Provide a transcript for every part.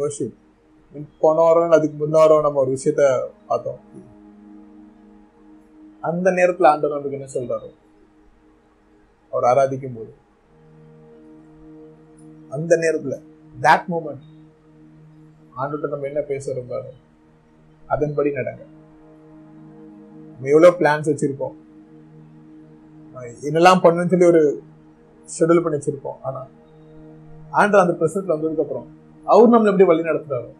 Worship போன வாரம் அதுக்கு முன்ன வாரம் நம்ம ஒரு விஷயத்த பார்த்தோம். அந்த நேரத்துல ஆண்டவர் நமக்கு என்ன சொல்றாரு? அவர் ஆராதிக்கும் போது அந்த நேரத்துல தட் மூமெண்ட் ஆண்டவர்கிட்ட நம்ம என்ன பேச விரும்புறாரு? அதன்படி நடங்க. நம்ம எவ்வளவு பிளான்ஸ் வச்சிருக்கோம் என்னெல்லாம் பண்ணுன்னு சொல்லி ஒரு ஷெடியூல் பண்ணி வச்சிருக்கோம் ஆனா ஆண்டு அந்த பிரசன்ட்ல வந்ததுக்கப்புறம் அவர் நம்மளை எப்படி வழி நடத்துறாரு?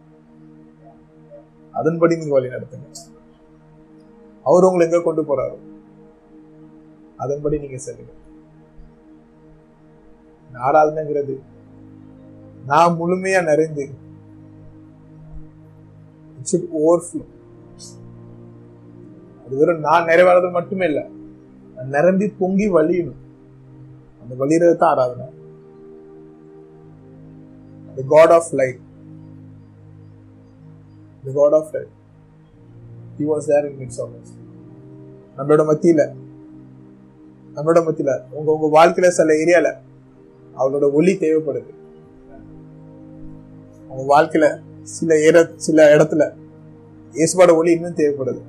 அதன்படி நீங்க வழி நடத்துங்க. அவர் உங்களை எங்க கொண்டு போறாரு? அதன்படி நீங்க செல்லுங்க. ஆராதனைங்கிறது நான் முழுமையா நிறைந்து ஓவர்ஃப்ளோ அது வெறும் நான் நிறைவேறது மட்டுமே இல்லை நான் நிரம்பி பொங்கி வழியணும். அந்த வழியிறது தான் ஆராதனை. The God of light. The God of light. He was there in midst of us. நம்மளோட மத்தியில நம்மளோட மத்தியில உங்க உங்க வாழ்க்கையில சில ஏரியால அவளோட ஒளி தேவைப்படுது உங்க வாழ்க்கையில சில இட சில இடத்துல இயேசுவோட ஒளி இன்னும் தேவைப்படுது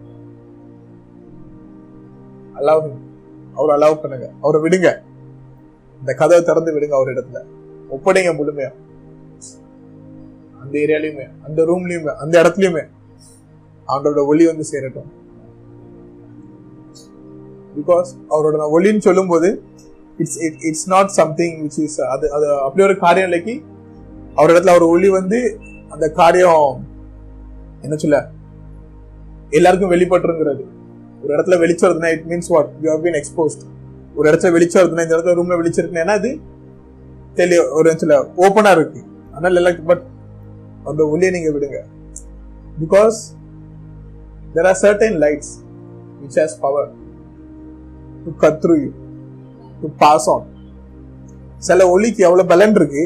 அலாவ் அவரை அலாவ் பண்ணுங்க அவரை விடுங்க இந்த கதவை திறந்து விடுங்க அவர் இடத்துல ஒப்படைங்க முழுமையா அந்த ஏரியாலையுமே அந்த ரூம்லயுமே அந்த இடத்துலயுமே அவனோட ஒளி வந்து சேரட்டும். பிகாஸ் அவரோட ஒளின்னு சொல்லும் போது it's it's not something which is அது அது அப்படி ஒரு காரியம் இல்லைக்கு அவர் இடத்துல அவர் ஒளி வந்து அந்த காரியம் என்ன சொல்ல எல்லாருக்கும் வெளிப்பட்டுருங்கிறது ஒரு இடத்துல வெளிச்சம் வருதுன்னா it means what you have been exposed ஒரு இடத்துல வெளிச்சம் இந்த இடத்துல ரூம்ல வெளிச்சிருக்கேன் இருக்குன்னா அது தெளிய ஒரு சில ஓப்பனா இருக்கு. அதனால எல்லாம் பட் அந்த ஒளியை நீங்க விடுங்க. Because there are certain lights which has power to cut through you to pass on சில ஒளிக்கு எவ்வளவு பலன் இருக்கு?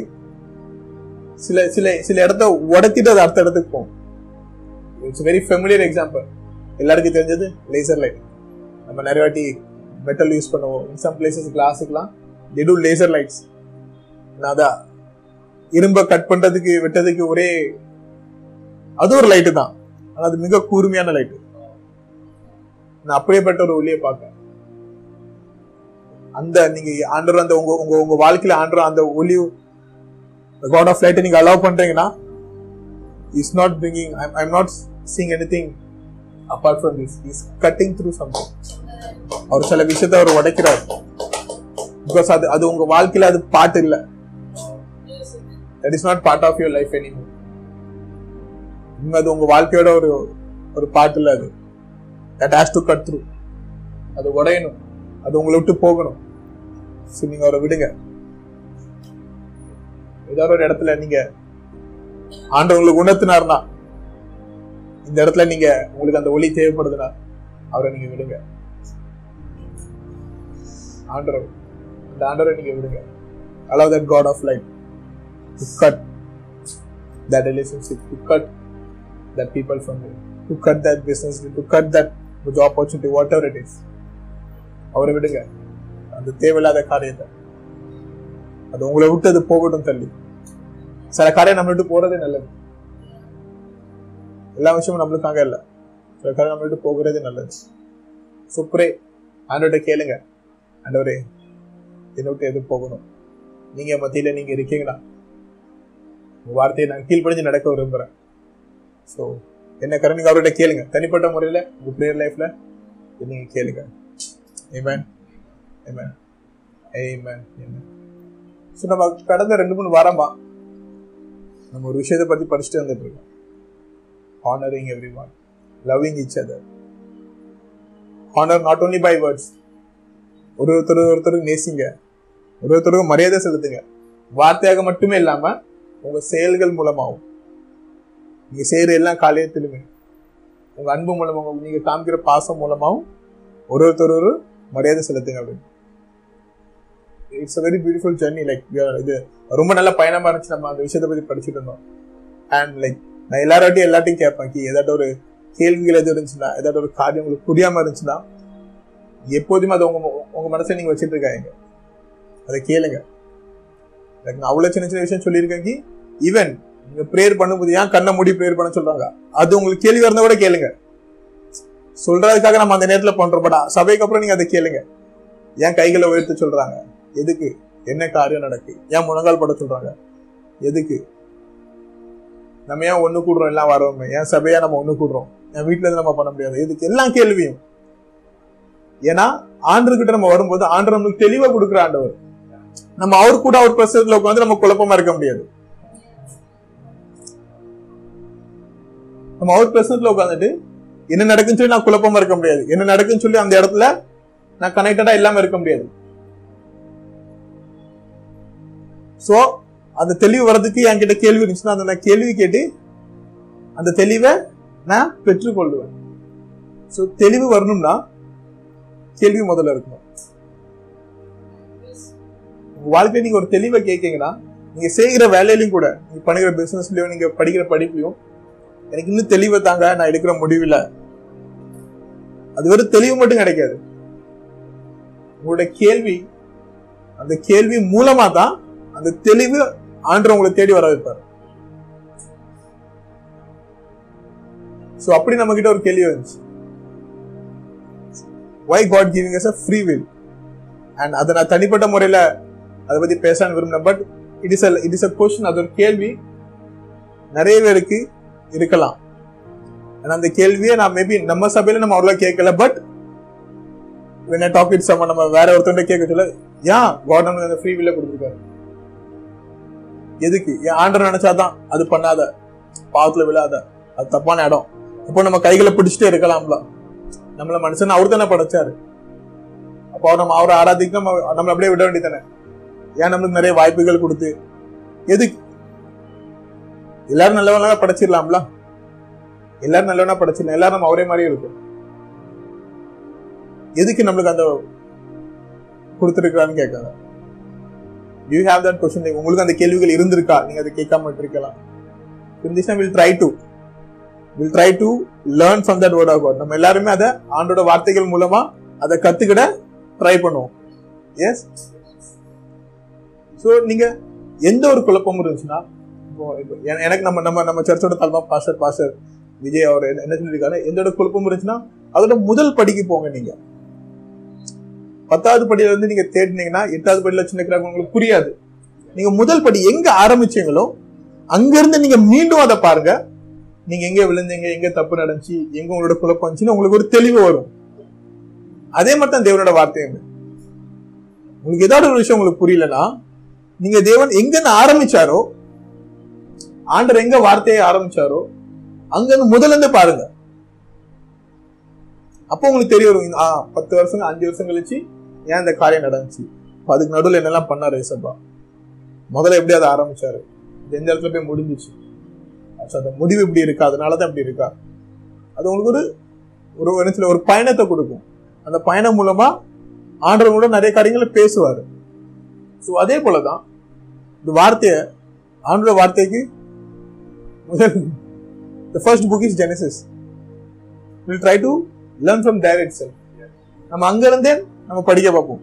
சில சில சில இடத்த உடத்திட்டு அது அடுத்த இடத்துக்கு போகும். இட்ஸ் வெரி ஃபெமிலியர் எக்ஸாம்பிள் எல்லாருக்கும் தெரிஞ்சது? லேசர் லைட் நம்ம நிறைய வாட்டி மெட்டல் யூஸ் பண்ணுவோம். இன் சம் பிளேசஸ் கிளாஸுக்கெல்லாம் தி டூ லேசர் லைட்ஸ் நான் அதான் இரும்ப கட் பண்றதுக்கு வெட்டதுக்கு ஒரே அது ஒரு லைட்டு தான். ஆனா அது மிக கூர்மையான லைட்டு நான் அப்படியேப்பட்ட ஒரு ஒளியை பார்க்க அந்த நீங்க ஆண்டர் அந்த உங்க உங்க உங்க வாழ்க்கையில ஆண்டர் அந்த ஒளி காட் ஆஃப் லைட்டை நீங்க அலோவ் பண்றீங்கன்னா is not bringing I'm not seeing anything apart from this is cutting through something அவர் சில விஷயத்த அவர் உடைக்கிறார். பிகாஸ் அது அது உங்க வாழ்க்கையில அது பாட்டு இல்லை. That is not part of your life anymore இனிமே அது உங்க வாழ்க்கையோட ஒரு ஒரு பார்ட் இல்லை அது. That has to cut through அது உடையணும். அது உங்களை விட்டு போகணும். ஸோ நீங்க அவரை விடுங்க. ஏதாவது ஒரு இடத்துல நீங்க ஆண்டவங்களுக்கு உணர்த்தினார்னா இந்த இடத்துல நீங்க உங்களுக்கு அந்த ஒளி தேவைப்படுதுன்னா அவரை நீங்க விடுங்க. ஆண்டவர் அந்த ஆண்டவரை நீங்க விடுங்க. Allow that God of life to cut that relationship, to cut that people from you, to cut that business, to cut that job opportunity, whatever it is. அவரை விடுங்க. அந்த தேவையில்லாத காரியத்தை அது உங்களை விட்டு அது போகட்டும் தள்ளி. சில காரியம் நம்ம விட்டு போறதே நல்லது. எல்லா விஷயமும் நம்மளுக்காக இல்லை. சில காரியம் நம்ம விட்டு போகிறதே நல்லது. சுப்ரே ஆண்டோட கேளுங்க. ஆண்டவரே என்னை விட்டு எது போகணும். நீங்க மத்தியில நீங்க இருக்கீங்களா? வார்த்தையை நான் கீழ்ப்படிஞ்சு நடக்க விரும்புறேன். ஸோ என்ன கரை அவர்கிட்ட கேளுங்க. தனிப்பட்ட முறையில் உங்க ப்ரேயர் லைஃப்ல நீங்க கேளுங்க. ஏமேன் ஏமேன் ஏமேன் ஏமேன் ஸோ நம்ம கடந்த ரெண்டு மூணு வாரமா நம்ம ஒரு விஷயத்தை பற்றி படிச்சுட்டு வந்துட்டு இருக்கோம். Honouring everyone loving each other honour not only by words ஒரு ஒருத்தர் ஒருத்தருக்கு நேசிங்க. ஒரு ஒருத்தருக்கு மரியாதை செலுத்துங்க. வார்த்தையாக மட்டுமே இல்லாமல் உங்க செயல்கள் மூலமாகவும் நீங்க செய்யற எல்லா காரியத்திலுமே உங்க அன்பு மூலமாக நீங்க காமிக்கிற பாசம் மூலமாகவும் ஒரு ஒருத்தர் ஒரு மரியாதை செலுத்துங்க அப்படின்னு. It's a very beautiful journey like இது ரொம்ப நல்ல பயணமா இருந்துச்சு. நம்ம அந்த விஷயத்தை பத்தி படிச்சுட்டு இருந்தோம். அண்ட் லைக் நான் எல்லாராட்டையும் எல்லாத்தையும் கேட்பேன். கி ஏதாட்டும் ஒரு கேள்விகள் எது இருந்துச்சுன்னா ஏதாட்டும் ஒரு காரியம் உங்களுக்கு புரியாம இருந்துச்சுன்னா எப்போதுமே அதை உங்க உங்க மனசை நீங்க வச்சுட்டு இருக்காங்க அதை கேளுங்க. லைக் நான் அவ்வளவு சின்ன சின்ன விஷயம் சொல்லியிருக்கேன் கி. ஈவன் நீங்க ப்ரேயர் பண்ணும்போது ஏன் கண்ணை மூடி ப்ரேயர் பண்ண சொல்றாங்க? அது உங்களுக்கு கேள்வி இருந்தா கூட கேளுங்க. சொல்றதுக்காக நம்ம அந்த நேரத்துல பண்றோம் சபைக்கு அப்புறம் நீங்க அதை கேளுங்க. ஏன் கைகளை உயர்த்து சொல்றாங்க? எதுக்கு? என்ன காரியம் நடக்கு? ஏன் முழங்கால் பட சொல்றாங்க? எதுக்கு? நம்ம ஏன் ஒண்ணு கூடுறோம் எல்லாம் வரோமே? ஏன் சபையா நம்ம ஒண்ணு கூடுறோம்? என் வீட்டுல இருந்து நம்ம பண்ண முடியாது? எதுக்கு எல்லாம் கேள்வியும். ஏன்னா ஆண்டர்கிட்ட நம்ம வரும்போது ஆண்டர் நம்மளுக்கு தெளிவா கொடுக்குற ஆண்டவர். நம்ம அவர் கூட அவர் பிரசத்துல உட்காந்து நம்ம குழப்பமா இருக்க முடியாது. நம்ம அவர் பிரசத்துல உட்காந்துட்டு என்ன நடக்குன்னு சொல்லி நான் குழப்பமா இருக்க முடியாது. என்ன நடக்குன்னு சொல்லி அந்த இடத்துல நான் கனெக்டடா இல்லாம இருக்க முடியாது. சோ அந்த தெளிவு வர்றதுக்கு என்கிட்ட கேள்வி இருந்துச்சுன்னா அந்த நான் கேள்வி கேட்டு அந்த தெளிவை நான் பெற்றுக்கொள்வேன். சோ தெளிவு வரணும்னா கேள்வி முதல்ல இருக்கணும். உங்க வாழ்க்கையில நீங்க ஒரு தெளிவை கேட்கீங்கன்னா நீங்க செய்கிற வேலையிலும் கூட நீங்க பண்ணுகிற பிசினஸ்லயும் நீங்க படிக்கிற படிப்புலயும் எனக்கு இன்னும் தெளிவை தாங்க நான் எடுக்கிற முடிவில். அது வெறும் தெளிவு மட்டும் கிடைக்காது. உங்களுடைய கேள்வி அந்த கேள்வி மூலமா தான் அந்த தெளிவு ஆண்டு உங்களை தேடி வர வைப்பார். சோ அப்படி நம்ம கிட்ட ஒரு கேள்வி வந்துச்சு. Why God giving us a free will and அதை நான் தனிப்பட்ட முறையில அதை பத்தி பேச விரும்பினேன் but it is it is a question அது ஒரு கேள்வி. நிறைய பேருக்கு இருக்கலாம். ஆனா அந்த கேள்வியை நான் மேபி நம்ம சபையில நம்ம அவ்வளவு கேட்கல but when I it with நம்ம வேற ஒருத்தர் கேட்க சொல்ல ஏன் காட் அந்த ஃப்ரீ வில்ல கொடுத்துருக்காரு. எதுக்கு? ஏன் ஆண்டர் நினைச்சாதான் அது பண்ணாத. பாவத்துல விழாத. அது தப்பான இடம். இப்போ நம்ம கைகளை பிடிச்சிட்டே இருக்கலாம்ல. நம்மள மனுஷன் அவர் தானே படைச்சாரு. அப்போ அவர் நம்ம அவரை ஆராதிக்க நம்ம நம்மள அப்படியே விட வேண்டியதானே ஏன் நம்மளுக்கு நிறைய வாய்ப்புகள் கொடுத்து? எதுக்கு? எல்லாரும் நல்லவனா படைச்சிடலாம்ல? எல்லாரும் நல்லவனா படைச்சிடலாம். எல்லாரும் நம்ம அவரே மாதிரி இருக்கும். எதுக்கு நம்மளுக்கு அந்த கொடுத்துருக்கான்னு கேட்காங்க யூ ஹேவ் தட் கொஸ்டின் உங்களுக்கு அந்த கேள்விகள் இருந்திருக்கா? நீங்க அதை கேட்காம இருக்கலாம் இருந்துச்சுன்னா will try to will try to learn from that word of God நம்ம எல்லாருமே அதை ஆண்டோட வார்த்தைகள் மூலமா அதை கத்துக்கிட ட்ரை பண்ணுவோம். எஸ் ஸோ நீங்க எந்த ஒரு குழப்பமும் இருந்துச்சுன்னா எனக்கு நம்ம நம்ம நம்ம சர்ச்சோட தலைமா பாஸ்டர் பாஸ்டர் விஜய் அவர் என்ன என்ன சொல்லியிருக்காரு எந்தோட குழப்பம் இருந்துச்சுன்னா அதோட முதல் படிக்கு போங்க நீங்க. பத்தாவது படியில இருந்து நீங்க தேடினீங்கன்னா எட்டாவது படியில சின்ன கிராமம் உங்களுக்கு புரியாது. நீங்க முதல் படி எங்க ஆரம்பிச்சீங்களோ அங்கிருந்து நீங்க மீண்டும் அதை பாருங்க. நீங்க எங்க விழுந்தீங்க எங்க தப்பு நடந்துச்சு எங்க உங்களோட குழப்பம் இருந்துச்சுன்னு உங்களுக்கு ஒரு தெளிவு வரும். அதே மாதிரி தான் தேவனோட வார்த்தையுமே. உங்களுக்கு ஏதாவது ஒரு விஷயம் உங்களுக்கு புரியலன்னா நீங்க தேவன் எங்க இருந்து ஆரம்பிச்சாரோ ஆண்டர் எங்க வார்த்தையை ஆரம்பிச்சாரோ அங்க இருந்து முதல்ல இருந்து பாருங்க. அப்போ உங்களுக்கு தெரிய வரும் பத்து வருஷம் அஞ்சு வருஷம் கழிச்சு ஏன் இந்த காரியம் நடந்துச்சு? அதுக்கு நடுவில் என்னெல்லாம் பண்ணாரு ஏசப்பா? முதல்ல எப்படி அதை ஆரம்பிச்சாரு? எந்த இடத்துல போய் முடிஞ்சிச்சு? அந்த முடிவு இப்படி இருக்கா? அதனாலதான் இப்படி இருக்கா? அது உங்களுக்கு ஒரு ஒரு என்ன ஒரு பயணத்தை கொடுக்கும். அந்த பயணம் மூலமா ஆண்டவர் கூட நிறைய காரியங்களை பேசுவாரு. ஸோ அதே போலதான் இந்த வார்த்தையை ஆண்டோட வார்த்தைக்கு முதல் the first book is genesis. We'll try to learn from there itself. நம்ம அங்க இருந்தே நம்ம படிக்க பார்ப்போம்.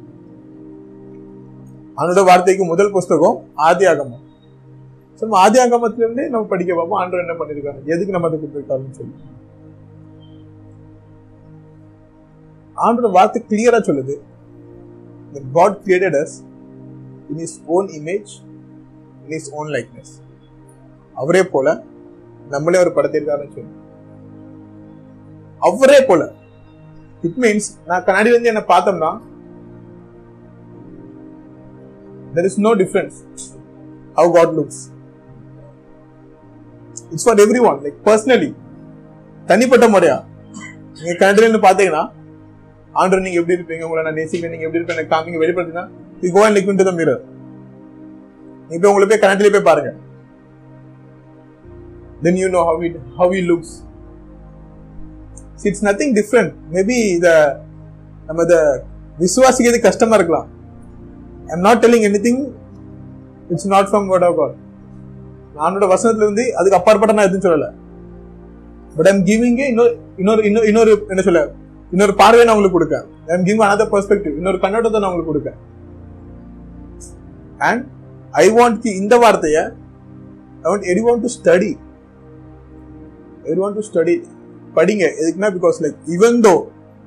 அவனோட வார்த்தைக்கு முதல் புஸ்தகம் ஆதி ஆகமம் So, நம்ம ஆதி ஆகமத்துல இருந்தே நம்ம படிக்க பார்ப்போம். ஆண்டவர் என்ன பண்ணிருக்காரு? எதுக்கு நம்ம அதை கொடுத்துருக்காருன்னு சொல்லி. ஆண்டோட வார்த்தை கிளியரா சொல்லுது. God created us in his own image in his own likeness. அவரே போல நம்மளே ஒரு படைத்திருக்காருன்னு சொல்லி. அவரே போல. இட் மீன்ஸ் நான் கண்ணாடியில இருந்து என்ன பார்த்தோம்னா there is no difference how God looks it's for everyone like personally தனிப்பட்ட முறையா. நீங்க கண்ணாடியில இருந்து பாத்தீங்கன்னா ஆண்டர் நீங்க எப்படி இருப்பீங்க உங்களை நான் நேசிக்கிறேன் நீங்க எப்படி இருப்பீங்க காமிங்க வெளிப்படுத்தினா you go and look into the mirror நீங்க போய் உங்களை போய் கரண்ட்லயே போய் பாருங்க. Then you know how it how he looks. See, it's nothing different. Maybe the நம்ம இதை விசுவாசிக்கிறது கஷ்டமா இருக்கலாம். I'm not telling anything it's not from word of God நானோட வசனத்துல இருந்து அதுக்கு அப்பாற்பட்ட நான் எதுவும் சொல்லலை. பட் ஐம் கிவிங் இன்னொரு இன்னொரு இன்னொரு இன்னொரு என்ன சொல்ல இன்னொரு பார்வையை நான் உங்களுக்கு கொடுக்கேன். ஐம் கிவிங் அனதர் பெர்ஸ்பெக்டிவ் இன்னொரு கண்ணோட்டத்தை நான் உங்களுக்கு கொடுக்கேன். அண்ட் ஐ வாண்ட் இந்த வார்த்தையை I want eddy want to study I want to study படிங்க. எதுக்குன்னா பிகாஸ் லைக் இவன் தோ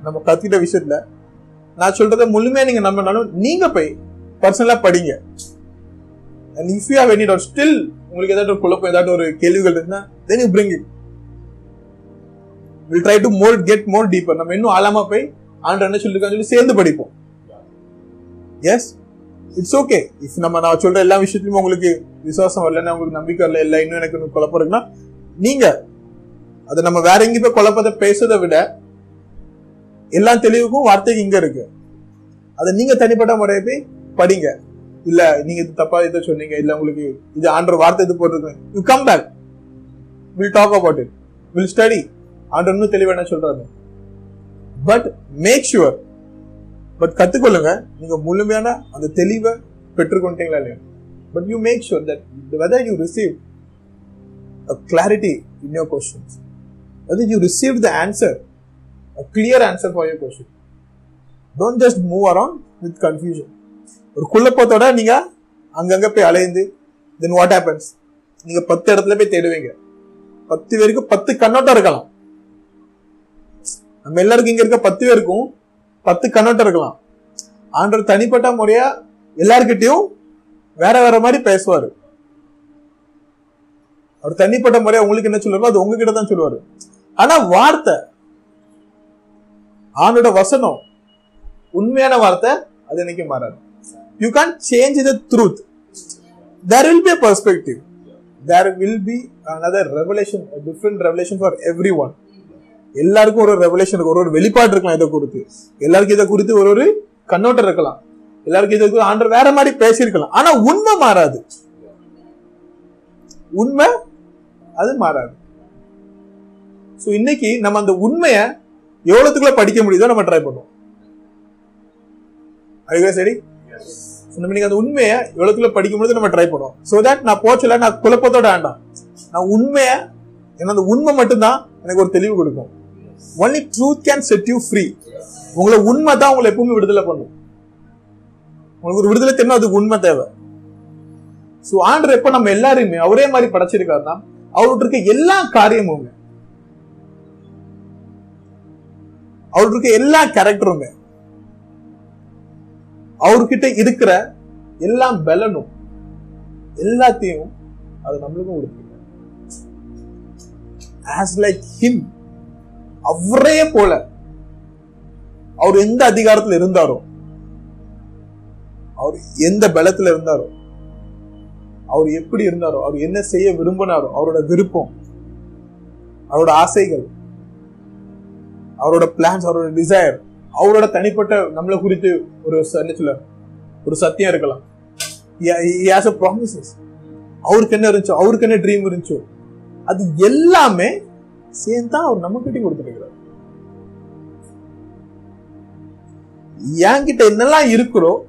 நம்ம கத்துக்கிட்ட விஷயத்துல நான் சொல்றதை முழுமையா நீங்க நம்பினாலும் நீங்க போய் பர்சனலா படிங்க. And if you have any doubt still உங்களுக்கு ஏதாவது ஒரு குழப்பம் ஏதாவது ஒரு கேள்விகள் இருந்தா then you bring it will try to more get more deeper நம்ம இன்னும் ஆழமா போய் ஆண்டு என்ன சொல்லிருக்கான்னு சொல்லி சேர்ந்து படிப்போம். எஸ் இட்ஸ் ஓகே இஃப் நம்ம நான் சொல்ற எல்லா விஷயத்துலயும் உங்களுக்கு விசுவாசம் வரலன்னா உங்களுக்கு நம்பிக்கை இல்லை இல்லை இன்னும் எனக்கு குழப்பம் இருக்குன்னா நீங்க அதை நம்ம வேற எங்கேயும் போய் குழப்பத்தை பேசுறதை விட எல்லா தெளிவுக்கும் வார்த்தைக்கு இங்க இருக்கு. அதை நீங்க தனிப்பட்ட முறையை போய் படிங்க. இல்ல நீங்க இது தப்பா இதை சொன்னீங்க இல்ல உங்களுக்கு இது ஆண்டர் வார்த்தை இது போட்டிருக்கேன் you come back will talk about it will study ஆண்டர் இன்னும் தெளிவா என்ன சொல்றாரு? பட் மேக் ஷுவர் பட் கத்துக்கொள்ளுங்க. நீங்க முழுமையான அந்த தெளிவை பெற்றுக்கொண்டீங்களா இல்லையா? But you make sure that whether you receive a clarity in your questions. Whether you received the answer a clear answer for your question. Don't just move around with confusion ஒரு குழப்பத்தோட நீங்கள் அங்கங்கே போய் அலைந்து தென் வாட் ஹேப்பன்ஸ் நீங்கள் பத்து இடத்துல போய் தேடுவீங்க. பத்து பேருக்கு பத்து கண்ணோட்டம் இருக்கலாம். நம்ம எல்லாருக்கும் இங்கே இருக்க பத்து பேருக்கும் பத்து கண்ணோட்டம் இருக்கலாம். ஆண்டர் தனிப்பட்ட முறையாக எல்லார்கிட்டையும் வேற வேற மாதிரி பேசுவார். அவர் தனிப்பட்ட முறையா உங்களுக்கு என்ன சொல்லுவாரோ அது உங்ககிட்ட தான் சொல்லுவாரு. ஆனா வார்த்தை ஆணோட வசனம் உண்மையான வார்த்தை அது என்னைக்கு மாறாது. You can't change the truth there will be perspective there will be another revelation different revelation for everyone எல்லாருக்கும் ஒரு ரெவலேஷன் ஒரு ஒரு வெளிப்பாடு இருக்கலாம் இதை குறித்து. எல்லாருக்கும் இதை குறித்து ஒரு ஒரு கண்ணோட்டம் இருக்கலாம். எல்லாருக்கும் இதை ஆண்டர் வேற மாதிரி பேசியிருக்கலாம். ஆனா உண்மை மாறாது. உண்மை அது மாறாது. சோ இன்னைக்கு நம்ம அந்த உண்மையை எவ்வளவுக்குள்ள படிக்க முடியுதோ நம்ம ட்ரை பண்ணுவோம். அதுவே சரி நம்ம இன்னைக்கு அந்த உண்மையை எவ்வளவுக்குள்ள படிக்க முடியுதோ நம்ம ட்ரை பண்ணுவோம். சோ தட் நான் போச்சல நான் குழப்பத்தோட வேண்டாம் நான் உண்மையை ஏன்னா அந்த உண்மை மட்டும்தான் எனக்கு ஒரு தெளிவு கொடுக்கும். Only truth can set you free உங்களை உண்மை தான் உங்களை எப்பவுமே விடுதலை பண்ணும். உங்களுக்கு ஒரு விடுதலை தெரியும் அதுக்கு உண்மை தேவை. சோ ஆண்டர் எப்ப நம்ம எல்லாரையுமே அவரே மாதிரி படைச்சிருக்காருன்னா அவர்கிட்ட இருக்க எல்லா காரியமுமே அவர்கிட்ட இருக்க எல்லா கேரக்டருமே அவர்கிட்ட இருக்கிற எல்லா பலனும் எல்லாத்தையும் அது நம்மளுக்கும் கொடுத்துருக்காரு. ஆஸ் லைக் ஹிம் அவரே போல. அவர் எந்த அதிகாரத்துல இருந்தாரோ அவர் எந்த பலத்துல இருந்தாரோ அவர் எப்படி இருந்தாரோ அவர் என்ன செய்ய விரும்பினாரோ அவரோட விருப்பம் அவரோட ஆசைகள் அவரோட பிளான்ஸ் அவரோட டிசைர் அவரோட தனிப்பட்ட நம்மளை குறித்து ஒரு என்ன சொல்ல ஒரு சத்தியம் இருக்கலாம். ப்ராமிசஸ் அவருக்கு என்ன இருந்துச்சோ அவருக்கு என்ன ட்ரீம் இருந்துச்சோ அது எல்லாமே சேர்ந்து தான் அவர் நம்ம கிட்டே கொடுத்துருக்கிறார். என்கிட்ட என்னெல்லாம் இருக்கிறோ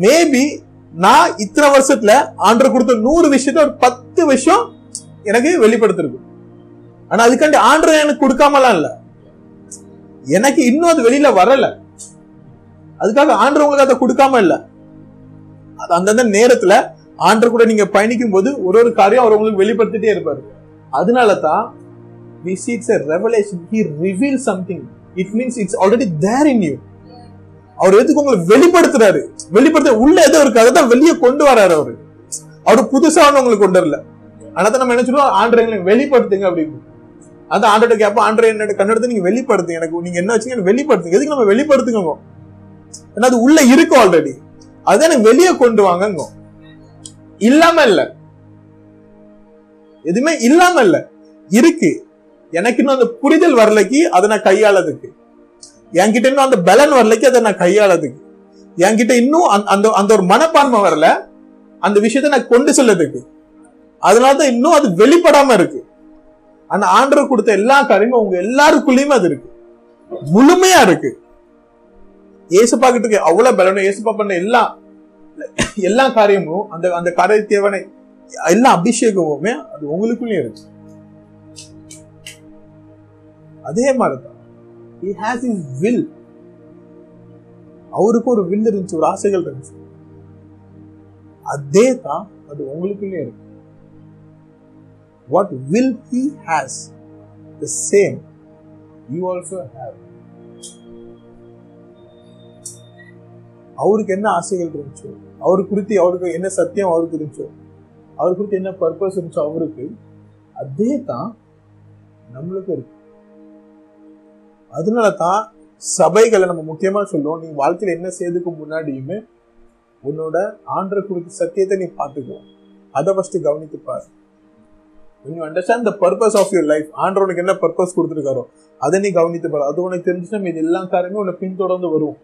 மேபி நான் இத்தனை வருஷத்துல ஆண்டர் கொடுத்த நூறு விஷயத்த ஒரு பத்து விஷயம் எனக்கு வெளிப்படுத்திருக்கு. ஆனா அதுக்காண்டி ஆண்டர் எனக்கு கொடுக்காமலாம் இல்ல. எனக்கு இன்னும் அது வெளியில வரல. அதுக்காக ஆண்டர் உங்களுக்கு அதை கொடுக்காம இல்ல. அது அந்தந்த நேரத்துல ஆண்டர் கூட நீங்க பயணிக்கும் போது ஒரு ஒரு காரியம் அவர் உங்களுக்கு வெளிப்படுத்திட்டே இருப்பாரு. அதனால தான் we see it's revelation revelation. Reveal something it means it's already there in you அவர் எதுக்கு உங்களை வெளிப்படுத்துறாரு? வெளிப்படுத்த உள்ள எதோ இருக்கு அதை தான் வெளியே கொண்டு வராரு அவரு. அவரு புதுசா உங்களுக்கு கொண்டு வரல. ஆனா தான் நம்ம என்ன சொல்லுவோம்? ஆண்டரை வெளிப்படுத்துங்க அப்படின்னு. அதான் ஆண்டோட கேப்ப ஆண்டரை என்னோட கண்ணெடுத்து நீங்க வெளிப்படுத்துங்க. எனக்கு நீங்க என்ன வச்சீங்க? வெளிப்படுத்துங்க. எதுக்கு நம்ம வெளிப்படுத்துங்க ஏன்னா அது உள்ள இருக்கும் ஆல்ரெடி அதை எனக்கு வெளியே கொண்டு வாங்க இல்லாம இல்ல. எதுவுமே இல்லாம இல்ல. இருக்கு. எனக்கு இன்னும் அந்த புரிதல் வரலைக்கு அதை நான் கையாளதுக்கு. என்கிட்ட இன்னும் அந்த பலன் வரலைக்கு அதை நான் கையாளதுக்கு என்கிட்ட இன்னும் அந்த- அந்த அந்த ஒரு மனப்பான்மை வரல. அந்த விஷயத்தை நான் கொண்டு செல்லதுக்கு அதனாலதான் இன்னும் அது வெளிப்படாம இருக்கு. ஆனா ஆண்டவர் கொடுத்த எல்லா காரியமும் உங்க எல்லாருக்குள்ளயுமே அது இருக்கு. முழுமையா இருக்கு. ஏசப்பா கிட்ட இருக்கு. அவ்வளவு பலனும் ஏசப்பா பண்ண எல்லா எல்லா காரியமும் அந்த அந்த காரிய தேவனை எல்லா அபிஷேகமுமே அது உங்களுக்குள்ளயும் இருக்கு. அதே மாதிரிதான். ஹி has இஸ் வில் அவருக்கு ஒரு வில் இருந்துச்சு ஒரு ஆசைகள் இருந்துச்சு. அதே தான் அது உங்களுக்குள்ளே இருக்கு. What will he has the same you also have. அவருக்கு என்ன ஆசைகள் இருந்துச்சோ அவர் குறித்து அவருக்கு என்ன சத்தியம் அவருக்கு இருந்துச்சோ அவர் குறித்து என்ன பர்பஸ் இருந்துச்சோ அவருக்கு அதே தான் நம்மளுக்கு இருக்கு. அதனால தான் சபைகளை நம்ம முக்கியமாக சொல்லுவோம் நீ வாழ்க்கையில் என்ன செய்யறதுக்கு முன்னாடியுமே உன்னோட ஆண்டர் குறித்த சத்தியத்தை நீ பார்த்துக்கோ. அதை ஃபஸ்ட்டு கவனித்து பாரு. When understand the purpose of your life ஆண்டர் உனக்கு என்ன பர்பஸ் கொடுத்துருக்காரோ அதை நீ கவனித்து பாரு. அது உனக்கு தெரிஞ்சுன்னா இது எல்லா காரியமே உன்னை பின்தொடர்ந்து வரும்.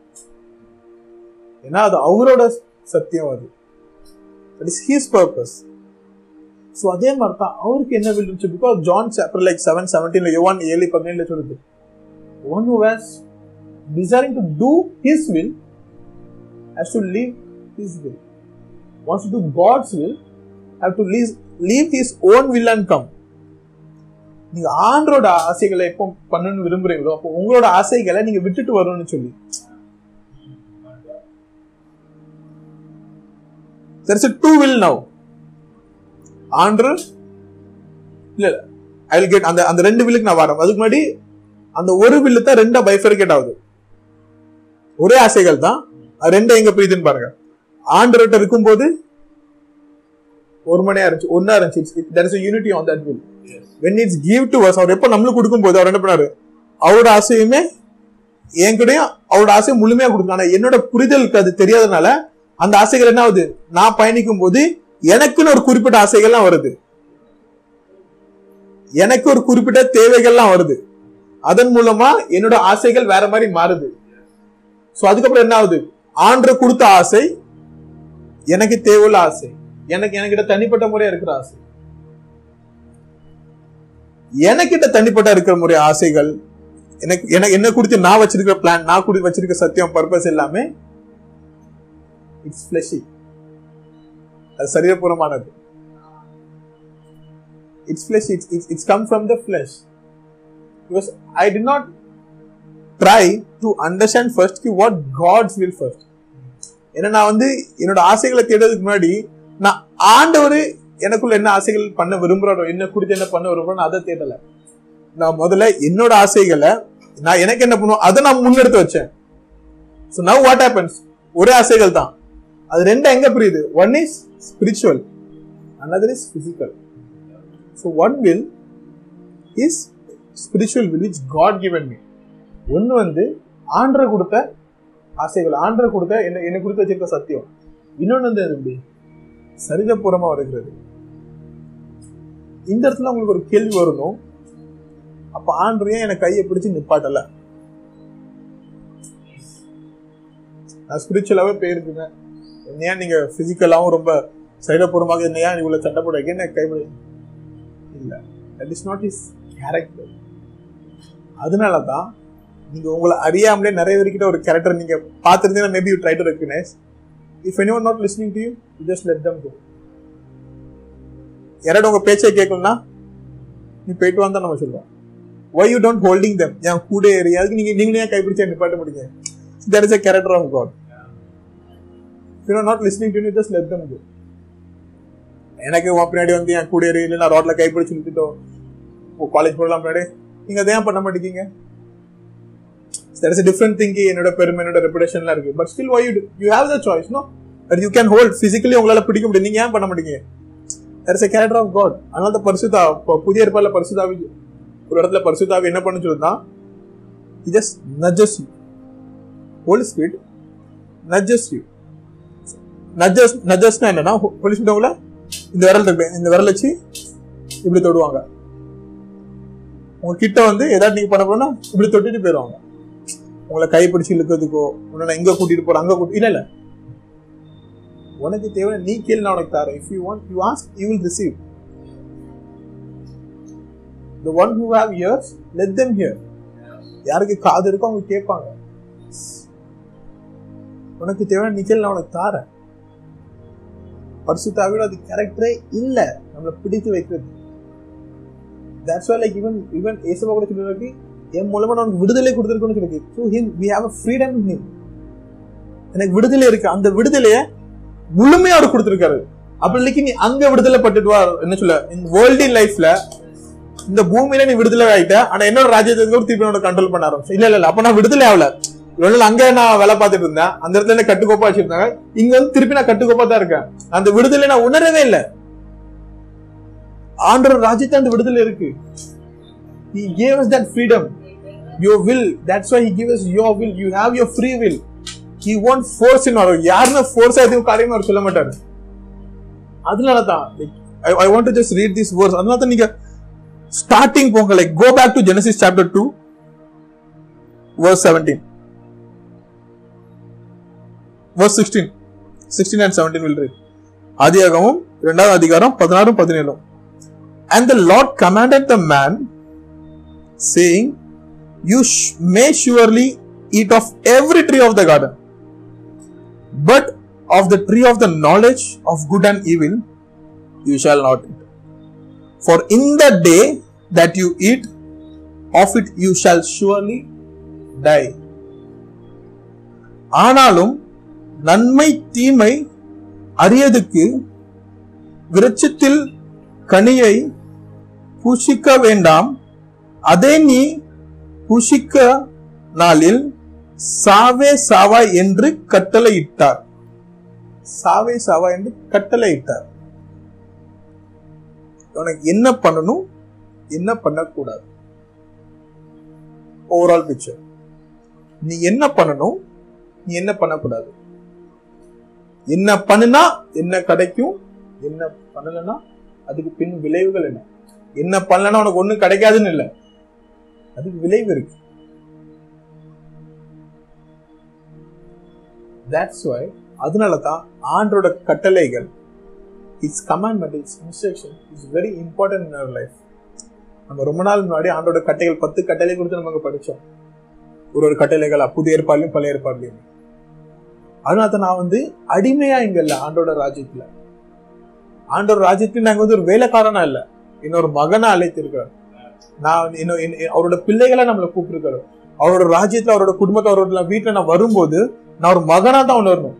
ஏன்னா அது அவரோட சத்தியம் அது. That is his purpose so அதே மாதிரி தான் அவருக்கு என்ன வில் இருந்துச்சு because John chapter like seven செவன்டீன்ல யுவான் ஏழு பதினேழுல சொல்லுது. One who has desiring to do his will has to leave his will. Wants to do god's will have to leave, leave his own will and come. நீங்க ஆண்டரோட ஆசைகளை எப்போ பண்ணணும்னு விரும்புறீங்களோ அப்போ உங்களோட ஆசைகளை நீங்க விட்டுட்டு வரணும்னு சொல்லி. டூ வில் two will ஆண்டர் இல்ல இல்ல. ஐ வில் கெட் அந்த அந்த ரெண்டு வில்லுக்கு நான் வரேன். அதுக்கு முன்னாடி அந்த ஒரு வில்லு தான் ரெண்டா பைஃபர்கேட் ஆகுது. ஒரே ஆசைகள் தான். அது ரெண்டும் எங்க பிரியுதுன்னு பாருங்க. ஆண்டர்கிட்ட இருக்கும்போது ஒரு மணியா இருந்துச்சு ஒன்னா இருந்துச்சு. Is a unity on that will. When it's give to us அவர் எப்ப நம்மளுக்கு கொடுக்கும்போது அவர் என்ன பண்ணாரு? அவரோட ஆசையுமே என்கிட்டயும் அவரோட ஆசையை முழுமையா கொடுக்கணும். ஆனா என்னோட புரிதலுக்கு அது தெரியாதனால அந்த ஆசைகள் என்ன ஆகுது? நான் பயணிக்கும் போது எனக்குன்னு ஒரு குறிப்பிட்ட ஆசைகள்லாம் வருது. எனக்கு ஒரு குறிப்பிட்ட தேவைகள்லாம் வருது. அதன் மூலமா என்னோட ஆசைகள் வேற மாதிரி மாறுது. சோ அதுக்கப்புறம் என்ன ஆகுது? ஆண்டு கொடுத்த ஆசை எனக்கு தேவையுள்ள ஆசை. எனக்கு எனக்கிட்ட தனிப்பட்ட முறையா இருக்கிற ஆசை. எனக்கிட்ட தனிப்பட்ட இருக்கிற முறை ஆசைகள் எனக்கு எனக்கு என்ன குறித்து நான் வச்சிருக்கிற பிளான் நான் குறித்து வச்சிருக்க சத்தியம் பர்பஸ் எல்லாமே இட்ஸ் ஃபிளஷி அது சரீரபூர்வமானது it's flesh it's it's come from the flesh because I did not try to understand first what God's will first ஏன்னா நான் வந்து என்னோட ஆசைகளை தேடுறதுக்கு முன்னாடி நான் ஆண்டவர் எனக்குள்ள என்ன ஆசைகள் பண்ண விரும்புறாரோ என்ன குறித்து என்ன பண்ண விரும்புறோம் அதை தேடல. நான் முதல்ல என்னோட ஆசைகளை நான் எனக்கு என்ன பண்ணுவோம் அதை நான் முன்னெடுத்து வச்சேன். ஸோ நவ் வாட் ஹேப்பன்ஸ் ஒரே ஆசைகள் தான். அது ரெண்டும் எங்க புரியுது? One is spiritual another is physical so one will is spiritual will it's God given me ஒன்று வந்து ஆண்டரை கொடுத்த ஆசைகள் ஆண்டரை கொடுத்த என்ன என்ன கொடுத்து வச்சிருக்க சத்தியம். இன்னொன்று வந்து எப்படி? சரிதப்புறமாக வருகிறது. இந்த இடத்துல உங்களுக்கு ஒரு கேள்வி வரணும் அப்ப ஏன் எனக்கு கையை பிடிச்சி நிப்பாட்டல? நான் ஸ்பிரிச்சுவலாவே போயிருக்குங்க என்னையா நீங்க பிசிக்கலாவும் ரொம்ப சைடப்பூர்வமாக என்னையா இவ்வளவு சட்டை போட என்ன கைப்பிடி இல்ல. That is not is character அதனால தான் நீங்கள் உங்களை அறியாமலே நிறைய பேர்கிட்ட ஒரு கேரக்டர் நீங்க பார்த்துருந்தீங்கன்னா maybe you try to recognise if anyone not listening to you you just let them go யாராவது உங்க பேச்சை கேட்கணும்னா நீ போயிட்டு வந்தா நம்ம சொல்லுவோம். Why you don't holding them என் கூட ஏறி அதுக்கு நீங்க நீங்களே கைப்பிடிச்சு நிப்பாட்ட முடியுங்க that is a character of God you not listening to you just let them go எனக்கு உன் பின்னாடி வந்து என் கூட ஏறி இல்லை நான் ரோட்டில் கைப்பிடிச்சு நிறுத்திட்டோம். காலேஜ் போடலாம் பின்னாடி நீங்க அதை ஏன் பண்ண மாட்டேங்க there is a different என்னோட பெருமை என்னோட ரெப்புடேஷன்லாம் இருக்கு. But still why you you have the choice no but you can hold physically உங்களால பிடிக்க முடியும். நீங்க ஏன் பண்ண மாட்டீங்க? There is a character of god. அதனால தான் பரிசுதா புதிய இருப்பால பரிசுதாவி ஒரு இடத்துல பரிசுதாவி என்ன பண்ண சொல்லுதான் just just nudges you. Holy spirit nudges you. Nudges nudgesனா என்னன்னா போலீஸ் spirit உங்களை இந்த விரல் இருக்கு இந்த விரல் வச்சு இப்படி தொடுவாங்க. உங்ககிட்ட வந்து ஏதாவது நீங்க பண்ண போனா இப்படி தொட்டுட்டு போயிடுவாங்க உங்களை கைப்பிடிச்சு இழுக்கிறதுக்கோ உன்னை எங்க கூட்டிட்டு போற அங்க கூட்டி இல்ல இல்ல. உனக்கு தேவை நீ கேள்வி நான் உனக்கு தரேன். If you want you ask you will receive the one who have ears let them hear யாருக்கு காது இருக்கோ அவங்க கேட்பாங்க. உனக்கு தேவையான நிக்கல் நான் உனக்கு தாரேன். பரிசுத்தாவியோட அது கேரக்டரே இல்லை. நம்மளை பிடித்து வைக்கிறது. That's why like even even ஏசபா கூட சொல்லிருக்கு என் மூலமா நான் உனக்கு விடுதலை கொடுத்துருக்கோன்னு சொல்லிருக்கு. So him we have a freedom in him எனக்கு விடுதலை இருக்கு. அந்த விடுதலையை முழுமையா அவர் கொடுத்துருக்காரு. அப்படி இல்லைக்கு நீ அங்க விடுதலை பட்டுட்டு வா. என்ன சொல்ல இந்த வேர்ல்டி லைஃப்ல இந்த பூமியில நீ விடுதலை ஆயிட்ட. ஆனா என்னோட ராஜ்யத்துக்கு கூட திருப்பி என்னோட கண்ட்ரோல் பண்ண ஆரம்பிச்சு இல்ல இல்ல இல்ல. அப்ப நான் விடுதலை ஆகல. இவ்வளவு நாள் அங்க நான் வேலை பார்த்துட்டு இருந்தேன். அந்த இடத்துல என்ன கட்டுக்கோப்பா வச்சிருந்தாங்க? இங்க வந்து திருப்பி நான் கட்டுக்கோப்பா தான் இருக்கேன். அந்த விடுதலை நான் உணரவே இல்லை. ஆண்டவர் ராஜ்யத்தை அந்த விடுதலை இருக்கு He gave us that freedom. Your will. That's why he gave us your will. You have your free will. He won't force in our யாருமே ஃபோர்ஸ் எதுவும் காரியமா அவர் சொல்ல மாட்டாரு அதனால தான் I I want to just read this verse அதனால தான் நீங்க ஸ்டார்டிங் போங்க like go back to Genesis chapter two verse seventeen verse sixteen sixteen and seventeen will read ஆதியாகமும் இரண்டாவது அதிகாரம் பதினாறும் பதினேழும் And the Lord commanded the man, saying, You sh- may surely eat of every tree of the garden, but of the tree of the knowledge of good and evil you shall not eat. For in the day that you eat of it, you shall surely die. ஆனாலும் நன்மை தீமை அறியதுக்கு விருட்சத்தில் கனியை பூஷிக்க வேண்டாம். அதை நீ பூசிக்க நாளில் சாவே சாவா என்று கட்டளையிட்டார். சாவே சாவா என்று கட்டளையிட்டார். உனக்கு என்ன பண்ணணும்? என்ன பண்ணக்கூடாது? ஓவரால் பிக்சர் நீ என்ன பண்ணணும்? நீ என்ன பண்ணக்கூடாது? என்ன பண்ணுனா என்ன கிடைக்கும்? என்ன பண்ணலன்னா அதுக்கு பின் விளைவுகள் என்ன? என்ன பண்ணலன்னா உனக்கு ஒண்ணும் கிடைக்காதுன்னு இல்லை. அதுக்கு விளைவு இருக்கு. தட்ஸ் வை அதனால தான் ஆண்டோட கட்டளைகள் it's commandment it's instruction is very important in our life நம்ம ரொம்ப நாள் முன்னாடி ஆண்டோட கட்டைகள் பத்து கட்டளை கொடுத்து நம்ம படிச்சோம். ஒரு ஒரு கட்டளைகளா புதிய ஏற்பாடுலையும் பழைய ஏற்பாடுலையும் அதனால தான் நான் வந்து அடிமையா இங்க இல்லை ஆண்டோட ராஜ்யத்தில். ஆண்டோட ராஜ்யத்தில் நாங்க வந்து ஒரு வேலைக்காரனா இல்ல. இன்னொரு மகனை அழைத்திருக்கிறார். நான் இன்னும் அவரோட பிள்ளைகளை நம்மளை கூப்பிட்டுருக்காரு அவரோட ராஜ்யத்துல அவரோட குடும்பத்தை அவரோட வீட்டுல நான் வரும்போது நான் ஒரு மகனா தான் உணரணும்.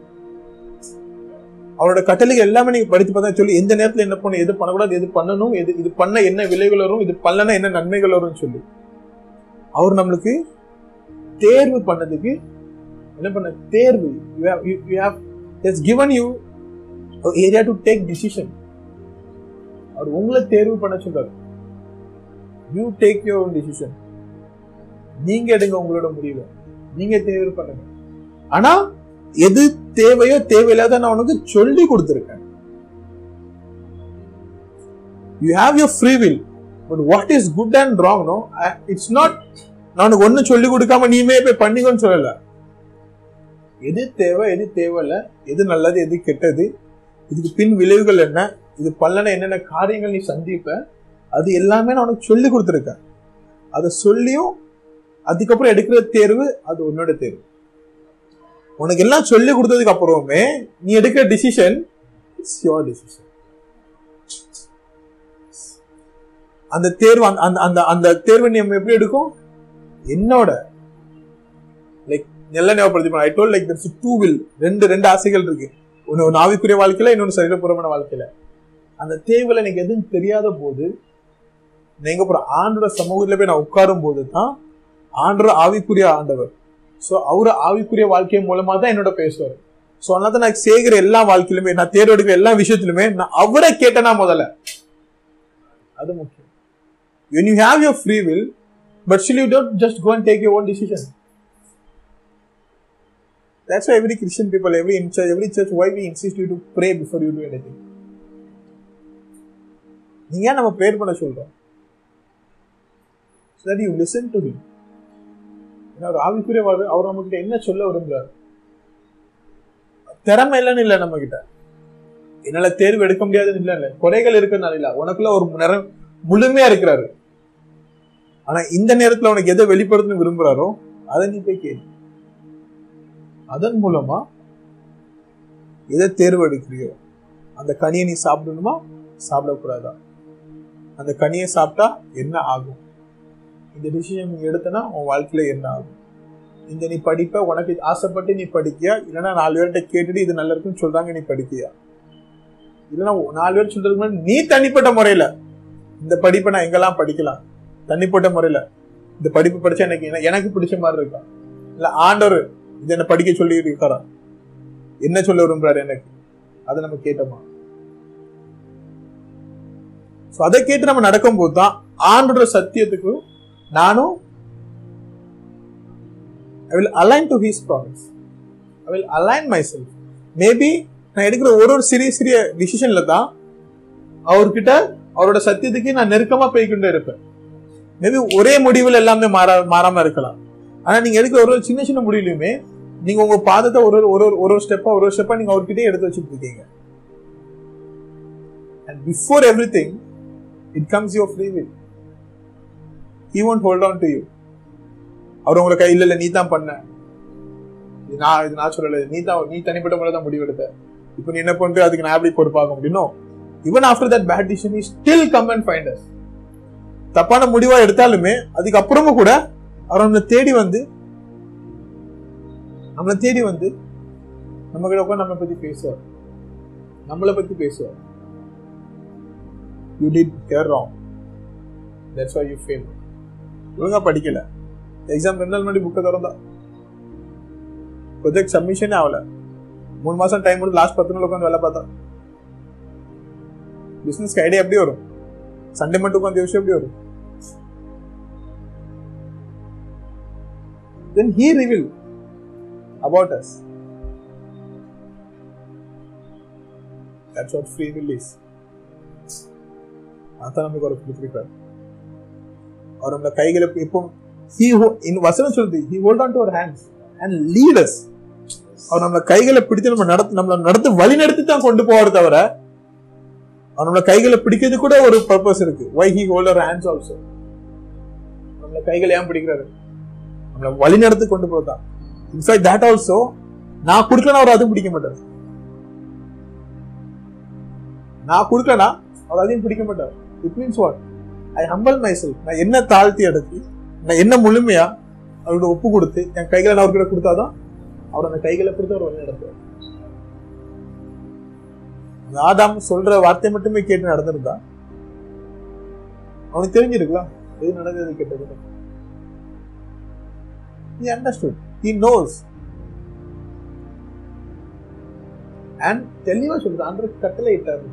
அவரோட கட்டளைகள் எல்லாமே நீங்க படித்து பார்த்தா சொல்லி எந்த நேரத்துல என்ன பண்ணணும் எது பண்ணக்கூடாது எது பண்ணணும் எது இது பண்ண என்ன விளைவுகள் வரும் இது பண்ணலன்னா என்ன நன்மைகள் வரும்னு சொல்லி. அவர் நம்மளுக்கு தேர்வு பண்ணதுக்கு என்ன பண்ண தேர்வு. You have you have is given you area to take decision அவர் உங்களை தேர்வு பண்ண சொல்றாரு. You take your own decision நீங்க எடுங்க உங்களோட முடிவை. நீங்க தேர்வு பண்ணுங்க. ஆனா எது தேவையோ தேவையில்லாத நான் உனக்கு சொல்லி கொடுத்துருக்கேன். You have your free will but what is good and wrong no it's not நான் உனக்கு ஒன்றும் சொல்லி கொடுக்காம நீமே போய் பண்ணிக்கோன்னு சொல்லல. எது தேவை எது தேவையில்ல எது நல்லது எது கெட்டது இதுக்கு பின் விளைவுகள் என்ன? இது பல்லன என்னென்ன காரியங்கள் நீ சந்திப்ப அது எல்லாமே நான் உனக்கு சொல்லி கொடுத்துருக்கேன். அதை சொல்லியும் அதுக்கப்புறம் எடுக்கிற தேர்வு அது உன்னோட தேர்வு. உனக்கு எல்லாம் சொல்லி கொடுத்ததுக்கு அப்புறமே நீ எடுக்கிற டிசிஷன் இட்ஸ் யோர் டிசிஷன் அந்த தேர்வு அந்த அந்த அந்த தேர்வு தேர்வை நம்ம எப்படி எடுக்கும்? என்னோட. லைக் நல்ல ஞாபகப்படுத்தி I told like that's two will ரெண்டு ரெண்டு ஆசைகள் இருக்கு. ஒன்று ஒன்று ஆவிக்குரிய வாழ்க்கையில இன்னொன்று சரீரபூர்வமான வாழ்க்கையில. அந்த தேவையில் எனக்கு எதுவும் தெரியாத போது நீங்கள் அப்புறம் ஆண்டோட சமூகத்தில் போய் நான் உட்காரும் போது தான் ஆண்டோட ஆவிக்குரிய ஆண்டவர். ஸோ அவர் ஆவிக்குரிய வாழ்க்கை மூலமாக தான் என்னோட பேசுவார். ஸோ அதனால தான் நான் சேர்க்கிற எல்லா வாழ்க்கையிலுமே நான் தேர்வெடுக்கிற எல்லா விஷயத்திலுமே நான் அவரை கேட்டேனா முதல்ல. அது முக்கியம். When you have your free will but still you don't just go and take your own decision. That's why every christian people every in church every church why we insist you to pray before you do anything? நீங்க ஏன் நம்ம prayer பண்ண சொல்றோம்? So listen you listen ஏன்னா ஒரு ஆவிக்குரிய வாழ்வு அவர் நம்ம கிட்ட என்ன சொல்ல விரும்புறாரு? திறமை இல்லைன்னு இல்லை நம்ம கிட்ட என்னால தேர்வு எடுக்க முடியாதுன்னு இல்லை இல்லை. குறைகள் இருக்கிறதுனால இல்லை. உனக்குள்ள ஒரு நேரம் முழுமையா இருக்கிறாரு. ஆனா இந்த நேரத்துல உனக்கு எதை வெளிப்படுத்தணும் விரும்புறாரோ அதை நீ போய் கேள்வி அதன் மூலமா எதை தேர்வு எடுக்கிறியோ அந்த கனியை நீ சாப்பிடணுமா? சாப்பிடக்கூடாதா? அந்த கனியை சாப்பிட்டா என்ன ஆகும்? இந்த டிசிஷன் நீ எடுத்தனா உன் வாழ்க்கையில என்ன ஆகும்? இந்த நீ படிப்ப உனக்கு ஆசைப்பட்டு நீ படிக்கியா? இல்லைன்னா நாலு பேர்கிட்ட கேட்டுட்டு இது நல்லா இருக்குன்னு சொல்றாங்க நீ படிக்கியா? இல்லைன்னா நாலு பேர் சொல்றதுக்கு முன்னாடி நீ தனிப்பட்ட முறையில இந்த படிப்பை நான் எங்கெல்லாம் படிக்கலாம்? தனிப்பட்ட முறையில. இந்த படிப்பு படிச்சா எனக்கு எனக்கு பிடிச்ச மாதிரி இருக்கா? இல்ல ஆண்டவர் இது என்ன படிக்க சொல்லி இருக்காரா என்ன சொல்ல விரும்புறாரு எனக்கு? அதை நம்ம கேட்டோமா? ஸோ அதை கேட்டு நம்ம நடக்கும்போது தான் ஆண்டோட சத்தியத்துக்கு நானும் I will align to his promise I will align myself maybe நான் எடுக்கிற ஒரு ஒரு சிறிய சிறிய டிசிஷன்ல தான் அவர்கிட்ட அவரோட சத்தியத்துக்கு நான் நெருக்கமா போய்க்கொண்டே இருப்பேன். மேபி ஒரே முடிவில் எல்லாமே மாறா மாறாம இருக்கலாம். ஆனா நீங்க எடுக்கிற ஒரு ஒரு சின்ன சின்ன முடிவுலையுமே நீங்க உங்க பாதத்தை ஒரு ஒரு ஒரு ஒரு ஒரு ஸ்டெப்பா ஒரு ஒரு ஸ்டெப்பா நீங்க அவர்கிட்டயே எடுத்து வச்சுட்டு இருக்கீங்க. And before everything it comes your free will he won't hold on to you அவர் உங்களை கை இல்லை நீ தான் பண்ண. நான் இது நான் சொல்லலை. நீ தான் நீ தனிப்பட்ட முறை தான் முடிவெடுத்த இப்போ நீ என்ன பண்ற? அதுக்கு நான் எப்படி பொறுப்பாக முடியும்? Even after that bad decision is still come and find us தப்பான முடிவா எடுத்தாலுமே அதுக்கப்புறமும் கூட அவர் நம்மளை தேடி வந்து நம்மளை தேடி வந்து நம்ம கிட்ட உட்காந்து நம்மளை பத்தி பேசுவார். நம்மளை பத்தி பேசுவார். You did hear wrong that's why you fail ஒழுங்கா படிக்கல. எக்ஸாம் ரெண்டு நாள் முன்னாடி புக்கை திறந்தா. ப்ரொஜெக்ட் சப்மிஷனே ஆகல. மூணு மாசம் டைம் கொடுத்து லாஸ்ட் பத்து நாள் உட்காந்து வேலை பார்த்தா. பிசினஸ்க்கு ஐடியா எப்படி வரும்? சண்டே மட்டும் உட்காந்து யோசிச்சு எப்படி வரும்? Then he reveal about us that's what free will is அதான் நமக்கு ஒரு அவர் நம்ம கைகளை எப்போ he ஹோ இன் வசனம் சொல்லுது he hold on to our hands and leaders அவர் நம்ம கைகளை பிடித்து நம்ம நடத்து நம்மள நடத்து வழி நடத்தி தான் கொண்டு போவார் தவிர அவர் நம்மள கைகளை பிடிக்கிறது கூட ஒரு பர்பஸ் இருக்கு. Why he hold our hands also நம்மள கைகளை ஏன் பிடிக்கிறாரு? நம்மள வழி நடத்தி கொண்டு போதான் இன்ஃபேக்ட் தட் ஆல்சோ நான் கொடுக்கலனா அவர் அதுவும் பிடிக்க மாட்டார். நான் கொடுக்கலனா அவர் அதையும் பிடிக்க மாட்டார். It means what I humble my நான் என்ன தாழ்த்தி எடுத்து நான் என்ன முழுமையா அவரோட ஒப்பு கொடுத்து என் கைகளை நான் அவர்கிட்ட கொடுத்தாதான் அவர் அந்த கைகளை கொடுத்து அவர் வழி நடத்துவார். ஆதாம் சொல்ற வார்த்தை மட்டுமே கேட்டு நடந்திருந்தா அவனுக்கு தெரிஞ்சிருக்கலாம் எது நடந்தது கேட்டது? He understood. He knows. And தெளிவா சொல்றது ஆண்டவர் கட்டளை இட்டாரு.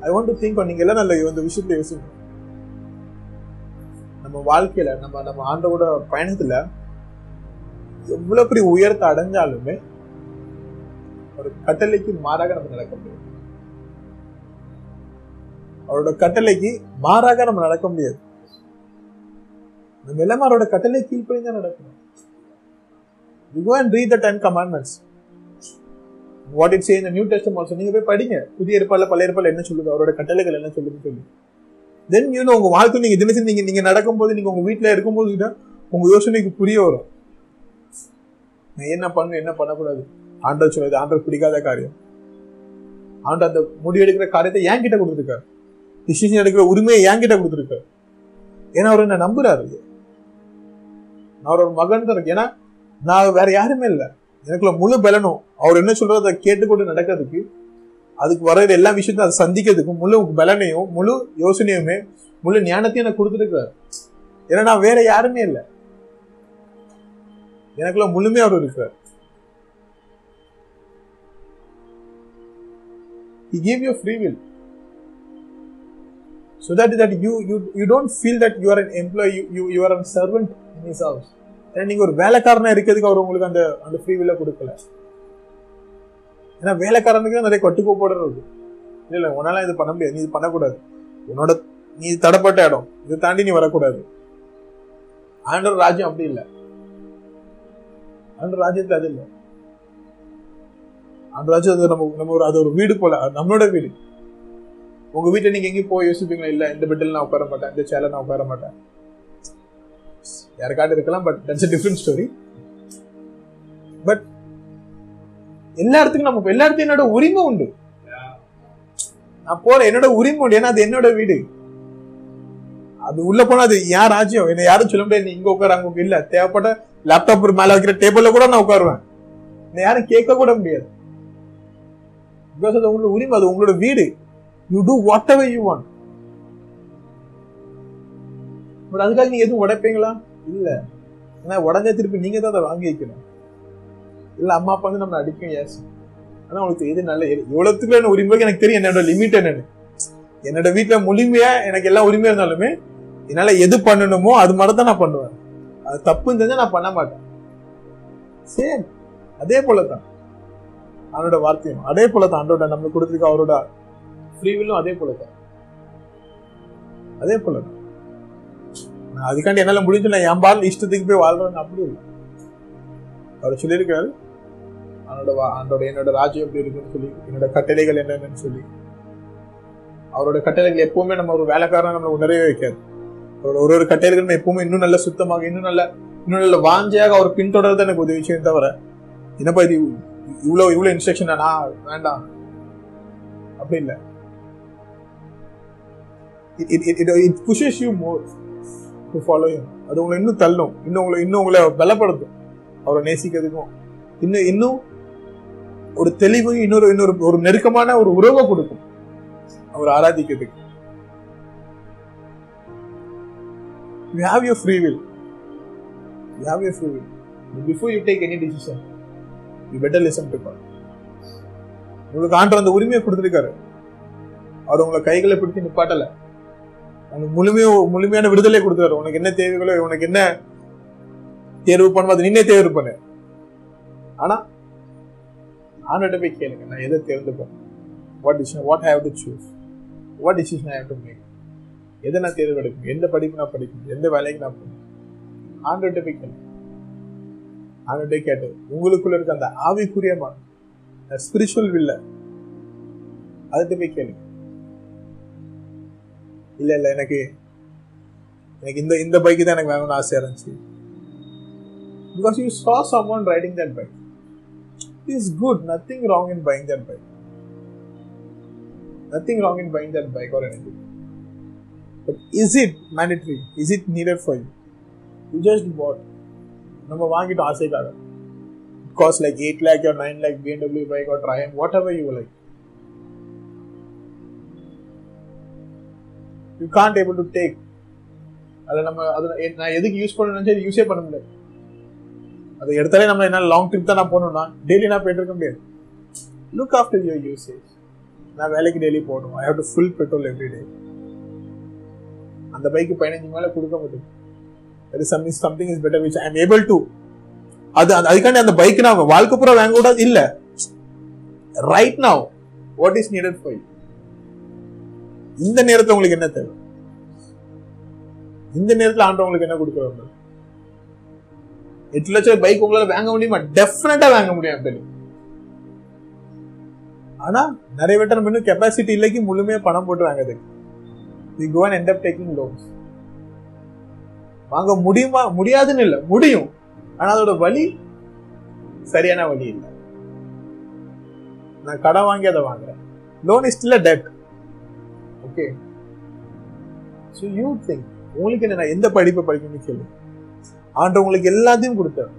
ஐ வாண்ட் டு திங்க் நீங்க எல்லாம் நல்ல இந்த விஷயத்துல யோசிங்க. நம்ம வாழ்க்கையில நம்ம நம்ம ஆண்டவோட பயணத்துல எவ்வளவு பெரிய உயர்த்த அடைஞ்சாலுமே ஒரு கட்டளைக்கு மாறாக நம்ம நடக்க முடியாது. அவரோட கட்டளைக்கு மாறாக நம்ம நடக்க முடியாது. நம்ம எல்லாமே அவரோட கட்டளை கீழ்ப்படி தான் நடக்கணும். You go and read the Ten Commandments. What it say in new New Testament நீங்கள் நீங்க போய் படிங்க. புதிய இருப்பால பழைய இருப்பால என்ன சொல்லுது அவரோட கட்டளைகள் என்ன சொல்லுதுன்னு சொல்லி. தென் யூ உங்க வாழ்க்கை நீங்க தினசரி நீங்க நீங்க நடக்கும்போது நீங்க உங்க வீட்டுல இருக்கும்போது கிட்ட உங்க யோசனைக்கு புரிய வரும். நான் என்ன பண்ணணும் என்ன பண்ணக்கூடாது? ஆண்டர் சொல்லுது ஆண்டர் பிடிக்காத காரியம். ஆண்டர் அந்த முடிவெடுக்கிற காரியத்தை என் கிட்ட கொடுத்துருக்காரு. டிசிஷன் எடுக்கிற உரிமையை என் கிட்ட கொடுத்துருக்காரு. ஏன்னா அவர் என்ன நம்புறாரு. நான் அவரோட மகன் தான் இருக்கு ஏன்னா நான் வேற யாருமே இல்லை. எனக்குள்ள முழு பலனும் அவர் என்ன சொல்றோ அதை கேட்டுக்கொண்டு நடக்கிறதுக்கு அதுக்கு வர எல்லா விஷயத்தையும் அதை சந்திக்கிறதுக்கும் முழு பலனையும் முழு யோசனையுமே முழு ஞானத்தையும் எனக்கு கொடுத்துருக்கிறார் ஏன்னா நான் வேற யாருமே இல்லை எனக்குள்ள முழுமையா அவர் இருக்கிறார் He gave you free will. So that, that you, you, you don't feel that you are an employee, you, you, you are a servant in his house. ஏன்னா நீங்க ஒரு வேலைக்காரனா இருக்கிறதுக்கு அவர் உங்களுக்கு அந்த அந்த ஃப்ரீ வில்ல கொடுக்கல. ஏன்னா வேலைக்காரனுக்கு நிறைய கட்டுக்கோப்போட இருக்கு இல்ல இல்ல உன்னால இது பண்ண முடியாது. நீ இது பண்ணக்கூடாது. உன்னோட நீ தடப்பட்ட இடம். இதை தாண்டி நீ வரக்கூடாது. ஆண்டவர் ராஜ்யம் அப்படி இல்லை. ஆண்டவர் ராஜ்யத்துல அது இல்லை. அந்த ராஜ்யம் அது நம்ம நம்ம ஒரு அது ஒரு வீடு போல. அது நம்மளோட வீடு. உங்க வீட்டை நீங்க எங்கேயும் போய் யோசிப்பீங்களா? இல்ல இந்த பெட்டில் நான் உட்கார மாட்டேன் இந்த சேல நான் உட்கார மாட்டேன். யாருக்காட்டு இருக்கலாம் but that's a different story but எல்லா இடத்துக்கும் நம்ம எல்லா இடத்துக்கும் என்னோட உரிமை உண்டு. நான் போறேன் என்னோட உரிமை உண்டு ஏன்னா அது என்னோட வீடு. அது உள்ள போனா அது யார் ராஜ்யம்? என்ன யாரும் சொல்ல முடியாது நீ இங்க உட்கார அங்க இல்ல தேவைப்பட்ட லேப்டாப் மேல வைக்கிற டேபிள்ல கூட நான் உட்காருவேன். என்ன யாரும் கேட்க கூட முடியாது. பிகாஸ் அது உங்களோட உரிமை அது உங்களோட வீடு. You do whatever you want but அதுக்காக நீங்க எதுவும் உடைப்பீங்களா? இல்லை. ஏன்னா உடனே திருப்பி நீங்கள் தான் அதை வாங்கி வைக்கணும். இல்லை அம்மா அப்பா வந்து நம்ம அடிக்கும் எஸ் ஆனால் உங்களுக்கு எது நல்ல எவ்வளோத்துக்குள்ள என்ன உரிமைக்கு எனக்கு தெரியும் என்னோட லிமிட் என்னன்னு. என்னோட வீட்டில் முழுமையாக எனக்கு எல்லா உரிமையாக இருந்தாலுமே என்னால் எது பண்ணணுமோ அது மாதிரி தான் நான் பண்ணுவேன். அது தப்புன்னு தெரிஞ்சால் நான் பண்ண மாட்டேன். சேம். அதே போல தான் அவனோட வார்த்தையும் அதே போலதான் அன்றோட நம்மளுக்கு கொடுத்துருக்க அவரோட ஃப்ரீவிலும் அதே போல தான் அதே போல தான் நான் அதுக்காண்டி என்னால முடிஞ்சு நான் என் பால் இஷ்டத்துக்கு போய் வாழ்றேன் அப்படி இல்லை. அவர் சொல்லியிருக்காரு அவனோட வா- அவனோட என்னோட ராஜ்யம் எப்படி இருக்குன்னு சொல்லி என்னோட கட்டளைகள் என்னென்னு சொல்லி. அவரோட கட்டளைகள் எப்பவுமே நம்ம ஒரு வேலைக்காரன் நம்மளை உணரவே வைக்காது. அவரோட ஒரு ஒரு கட்டளைகள் நம்ம எப்பவுமே இன்னும் நல்ல சுத்தமாக இன்னும் நல்ல இன்னும் நல்ல வாஞ்சியாக அவர் பின்தொடர்றது எனக்கு உதவி செய்யும் தவிர என்னப்பா இது இவ்வளோ இவ்வளோ இன்ஸ்ட்ரக்ஷன் நான் வேண்டாம். அப்படி இல்லை. It, it, it, it pushes you more. To follow him. அது உங்களை இன்னும் தள்ளும். இன்னும் உங்களை இன்னும் உங்களை பலப்படுத்தும். அவரை நேசிக்கிறதுக்கும். இன்னும் இன்னும் ஒரு தெளிவு இன்னொரு இன்னொரு ஒரு நெருக்கமான ஒரு உறவை கொடுக்கும். அவர் ஆராதிக்கிறதுக்கு. You have your free will you have your free will before you take any decision you better listen to to உங்களுக்கு ஆண்டவர் அந்த உரிமையை கொடுத்துருக்காரு. அவர் உங்களை கைகளை பிடிச்சு நிப்பாட்டல. உனக்கு முழுமையோ முழுமையான விடுதலை கொடுத்துறாரு. உனக்கு என்ன தேவைகளோ உனக்கு என்ன தேர்வு பண்ணுமோ அதை நின்னே தேர்வு பண்ணு. ஆனா ஆண்டோட போய் கேளுங்க நான் எதை தேர்ந்தெடுப்பேன் what decision what have to choose what decision have to make எதை நான் தேர்ந்தெடுக்கணும் எந்த படிப்பு நான் படிக்கணும்? எந்த வேலைக்கு நான் போகணும்? ஆண்டோட்ட போய் கேளுங்க. ஆண்டோட்ட கேட்டு உங்களுக்குள்ள இருக்க அந்த ஆவிக்குரிய ஸ்பிரிச்சுவல் வில்ல அதுகிட்ட போய் கேளுங்க. இல்ல இல்ல எனக்கு எனக்கு இந்த இந்த பைக்கு தான் எனக்கு வேணும்னு ஆசையா இருந்துச்சு because you saw someone riding that bike is good nothing wrong in buying that bike nothing wrong in buying that bike or anything but is it mandatory is it needed for you you just bought நம்ம வாங்கிட்டோம் ஆசைக்காக it costs like 8 lakh or 9 lakh BMW bike or Triumph whatever you like you can't able to take அதில் நம்ம அதில் நான் எதுக்கு use பண்ணணும்னு யூஸே பண்ண முடியாது. அதை எடுத்தாலே நம்ம என்ன லாங் ட்ரிப் தான் நான் போகணும்னா டெய்லி நான் போயிட்டு இருக்க முடியாது. லுக் ஆஃப்டர் யுவர் யூசேஜ் நான் வேலைக்கு டெய்லி போகணும். I have to full petrol every day அந்த பைக்கு பதினஞ்சு மேலே கொடுக்க முடியும். அது something something is better which I am able to அது அதுக்காண்டி அந்த பைக் நான் வாழ்க்கை பூரா வாங்க கூடாது இல்லை. Right now what is needed for you இந்த நேரத்துல உங்களுக்கு என்ன தேவை? இந்த நேரத்துல ஆண்டவங்களுக்கு என்ன கொடுக்க வேண்டும்? எட்டு லட்சம் பைக் உங்களால வாங்க முடியுமா? டெஃபினட்டா வாங்க முடியும் தெரியும் ஆனா நிறைய பேர் நம்ம இன்னும் கெப்பாசிட்டி இல்லைக்கு முழுமையா பணம் போட்டு வாங்குது we go and end up taking loans வாங்க முடியுமா? முடியாதுன்னு இல்ல முடியும். ஆனா அதோட வழி சரியான வழி இல்லை. நான் கடன் வாங்கி அதை வாங்குறேன். Loan is still debt okay. So you think உங்களுக்கு என்ன நான் எந்த படிப்பை படிக்கணும்னு கேளு ஆண்டு உங்களுக்கு எல்லாத்தையும் கொடுத்தேன்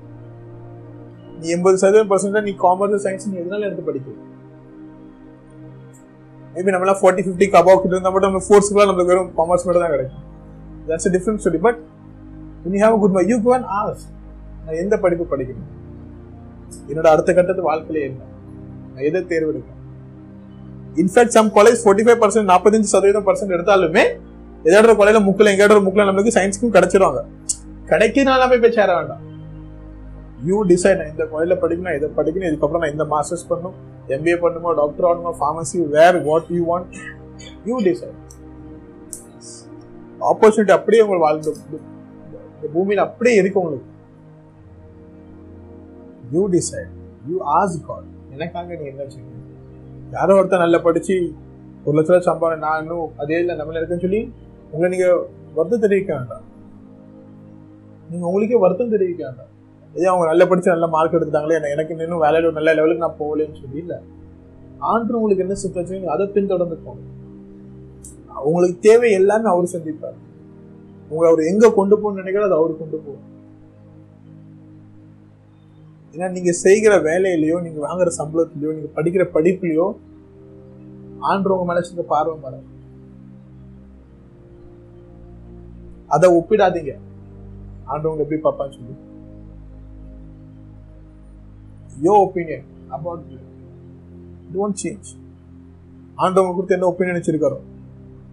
நீ எண்பது சதவீதம் பர்சன்டா நீ காமர்ஸ் சயின்ஸ் நீ எதனால எடுத்து படிக்க மேபி நம்மளாம் ஃபார்ட்டி ஃபிஃப்டி கபாவ் கிட்ட இருந்தால் மட்டும் நம்ம ஃபோர்ஸ்ஃபுல்லாக நம்மளுக்கு வெறும் காமர்ஸ் மட்டும் தான் கிடைக்கும். That's a different story but you have good my you can ask நான் எந்த படிப்பு படிக்கணும்? என்னோட அடுத்த கட்டத்து வாழ்க்கையில என்ன? நான் எதை தேர்வு எடுக்கணும்? In fact some college forty five percent நாற்பத்தஞ்சு சதவீதம் பர்சன்ட் எடுத்தாலுமே ஏதாவது கொலையில முக்கில் எங்கேயாவது முக்கில் நம்மளுக்கு சயின்ஸ்க்கும் கிடைச்சிருவாங்க. கிடைக்கிறதுனால போய் போய் சேர வேண்டாம். யூ டிசைட் இந்த கொலையில படிக்கணும் இதை படிக்கணும் இதுக்கப்புறம் நான் இந்த மாஸ்டர்ஸ் பண்ணணும் எம்பிஏ பண்ணுமோ doctor ஆகணுமோ pharmacy where what you want you decide opportunity அப்படியே உங்களுக்கு வாழ்ந்து இந்த பூமியில் அப்படியே இருக்கு உங்களுக்கு. You decide you ask God எனக்காக நீ என்ன செய்யணும்? யாரோ ஒருத்தர் நல்லா படிச்சு ஒரு லட்ச ரூபா சம்பாதம் நான் இன்னும் அதே இல்லை நம்மள இருக்குன்னு சொல்லி உங்களை நீங்க வருத்தம் தெரிவிக்க வேண்டாம். நீங்க உங்களுக்கே வருத்தம் தெரிவிக்க வேண்டாம். ஏன் அவங்க நல்லா படிச்சு நல்ல மார்க் எடுத்துட்டாங்களே எனக்கு இன்னும் வேலையில நல்ல லெவலுக்கு நான் போகலன்னு சொல்லி இல்லை. ஆண்டு உங்களுக்கு என்ன சுத்தச்சு அதை பின்தொடர்ந்து போங்க. உங்களுக்கு தேவை எல்லாமே அவர் சந்திப்பார். உங்களை அவர் எங்க கொண்டு போகணும்னு நினைக்கிறோம் அதை அவர் கொண்டு போகும் ஏன்னா நீங்க செய்கிற வேலையிலயோ நீங்க வாங்குற சம்பளத்திலயோ நீங்க படிக்கிற படிப்புலயோ ஆண்டவங்க உங்க மேல வச்சிருக்க பார்வை வர அதை ஒப்பிடாதீங்க. ஆண்டவங்க எப்படி பார்ப்பான்னு சொல்லி. Your opinion about don't change ஆண்டவங்க கொடுத்து என்ன ஒப்பீனியன் வச்சிருக்காரோ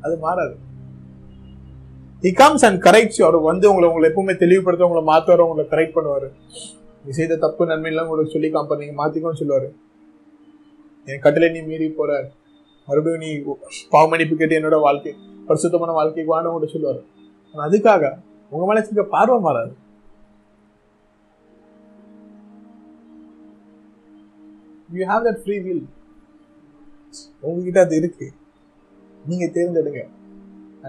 அது மாறாது. ஹி கம்ஸ் அண்ட் கரெக்ட்ஸ் அவர் வந்து உங்களை உங்களை எப்பவுமே தெளிவுபடுத்த உங்களை மாத்துவார் உங்களை கரெக்ட் பண்ணுவாரு. நீ செய்த தப்பு நன்மை எல்லாம் உங்களுக்கு சொல்லி காப்பார் நீங்க மாத்திக்கோன்னு சொல்லுவாரு. என் கட்டளை நீ மீறி போற மறுபடியும் நீ பாவமணிப்பு கேட்டு என்னோட வாழ்க்கை பரிசுத்தமான வாழ்க்கைக்கு வான்னு கூட சொல்லுவாரு. ஆனால் அதுக்காக உங்க மனசுக்கு வச்சிருக்க பார்வை மாறாது. You have that free will உங்ககிட்ட அது இருக்கு. நீங்க தேர்ந்தெடுங்க.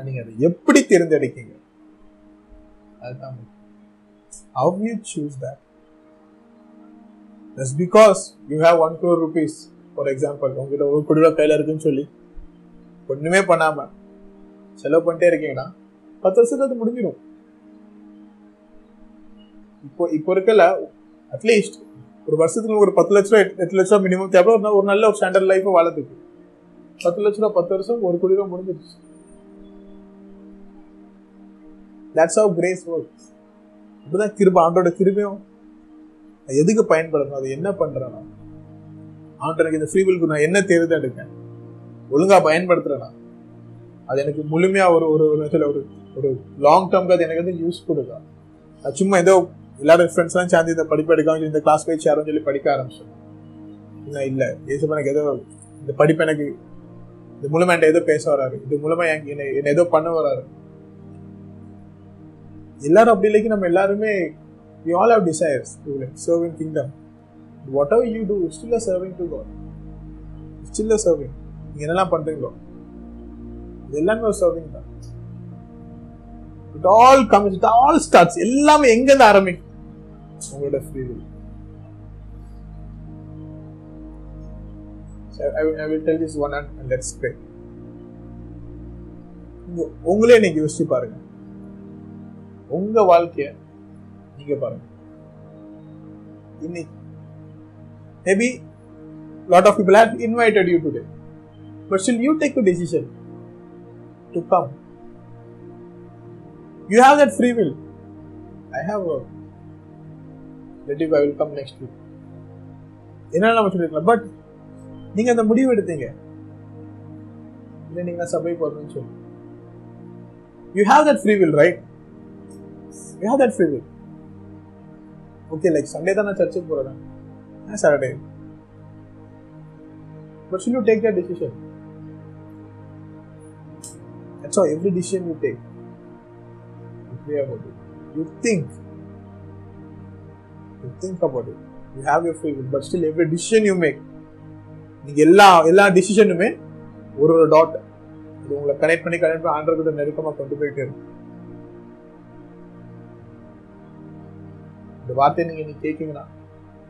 நீங்க அதை எப்படி தேர்ந்தெடுக்கீங்க? அதுதான் how you choose that. Just because you have one crore rupees for example உங்ககிட்ட ஒரு கோடி கையில் கையில இருக்குன்னு சொல்லி. ஒன்றுமே பண்ணாமல் செலவு பண்ணிட்டே இருக்கீங்கன்னா பத்து வருஷத்துக்கு அது முடிஞ்சிடும். இப்போ இப்போ இருக்கல அட்லீஸ்ட் ஒரு வருஷத்துக்கு ஒரு பத்து லட்ச ரூபா எட்டு- லட்ச ரூபா மினிமம் தேவை ஒரு நல்ல ஒரு ஸ்டாண்டர்ட் லைஃப் வாழறதுக்கு. பத்து லட்ச ரூபா பத்து வருஷம் ஒரு கோடி ரூபா முடிஞ்சிருச்சு. தட்ஸ் ஹவ் கிரேஸ் ஒர்க் இப்படிதான் திரும்ப ஆண்டோட திரும்பியும் நான் எதுக்கு பயன்படுத்தணும்? அது என்ன பண்ணுறேன்னா அவன்கிட்ட எனக்கு இந்த ஃப்ரீ வில்க்கு நான் என்ன தேர்ந்தெடுக்கேன் ஒழுங்கா பயன்படுத்துறேனா? அது எனக்கு முழுமையா ஒரு ஒரு ஒரு விதத்துல ஒரு ஒரு லாங் டேர்ம்க்கு அது எனக்கு வந்து யூஸ் கொடுக்கா நான் சும்மா ஏதோ எல்லாரும் ஃப்ரெண்ட்ஸ்லாம் சேர்ந்து இந்த படிப்பு எடுக்காம இந்த கிளாஸ் போய் சேரும் சொல்லி படிக்க ஆரம்பிச்சேன். இல்லை. இல்ல எனக்கு ஏதோ இந்த படிப்பு எனக்கு இது மூலமா என்கிட்ட ஏதோ பேச வராரு. இது மூலமா என்ன என்னை என்னை ஏதோ பண்ண வராரு. எல்லாரும் அப்படி இல்லைக்கு நம்ம எல்லாருமே we all have desires to like serve in kingdom whatever you do it's still a serving to God It's still a serving நீங்க என்னெல்லாம் பண்றீங்களோ இது எல்லாமே ஒரு சர்விங் தான் it all comes it all starts எல்லாமே எங்க இருந்து ஆரம்பிக்கும் உங்களோட free will I, will- I will tell this one and, and let's pray. உங்க- உங்களே நீங்க யோசிச்சு பாருங்க உங்க வாழ்க்கைய நீங்க பாருங்க. இன்னைக்கு maybe lot of people have invited you today but still you take to decision to come you have that free will I have let I will come next week என்ன நம்ம சொல்லிருக்கலாம் பட் நீங்க அந்த முடிவு எடுத்தீங்க. இல்லை நீங்க சபை போறதுன்னு சொல்லி. You have that free will right you have that free will okay like Sunday தான் நான் சர்ச்சுக்கு போகிறேன் ஆ Saturday but should you take the decision that's uh every decision you take pray about you think you think about it you have you free will but still every decision you make நீங்கள் எல்லா எல்லா டிசிஷனுமே ஒரு ஒரு dot இது உங்களை connect பண்ணி connect பண்ணி ஆண்டர்கிட்ட நெருக்கமாக கொண்டு போயிட்டே இருக்கும் இந்த வார்த்தையை நீங்கள் நீ கேட்கீங்கன்னா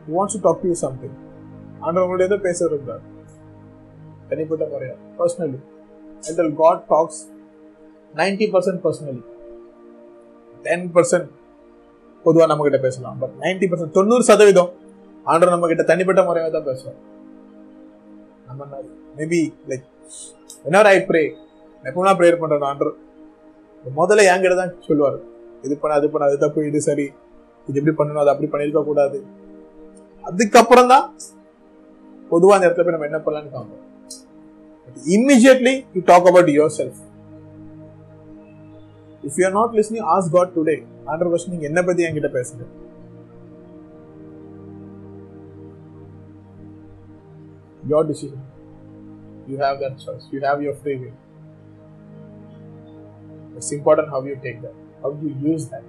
you wants to talk to you something ஆண்டவர் உங்களுடைய தான் பேச இருந்தார் தனிப்பட்ட முறையா personally until God talks ninety percent personally ten percent பொதுவாக நம்ம கிட்ட பேசலாம். பட் நைன்டி பர்சன்ட் தொண்ணூறு சதவீதம் ஆண்டர் நம்ம கிட்ட தனிப்பட்ட முறையாக தான் பேசுவோம் நம்ம மேபி லைக் என்ன ஐ ப்ரே எப்பவுமே ப்ரேயர் பண்ணுறேன் ஆண்டர் முதல்ல என்கிட்ட தான் சொல்லுவார். இது பண்ண அது பண்ண அது தப்பு இது சரி. இது எப்படி பண்ணணும் அது அப்படி பண்ணியிருக்க கூடாது அதுக்கப்புறம் தான் பொதுவாக அந்த இடத்துல போய் நம்ம என்ன பண்ணலான்னு காமிப்போம் immediately you talk about yourself if you are not listening ask God today under question நீங்க என்ன பத்தி என்கிட்ட பேசுங்க your decision you have that choice you have your free will it's important how you take that how you use that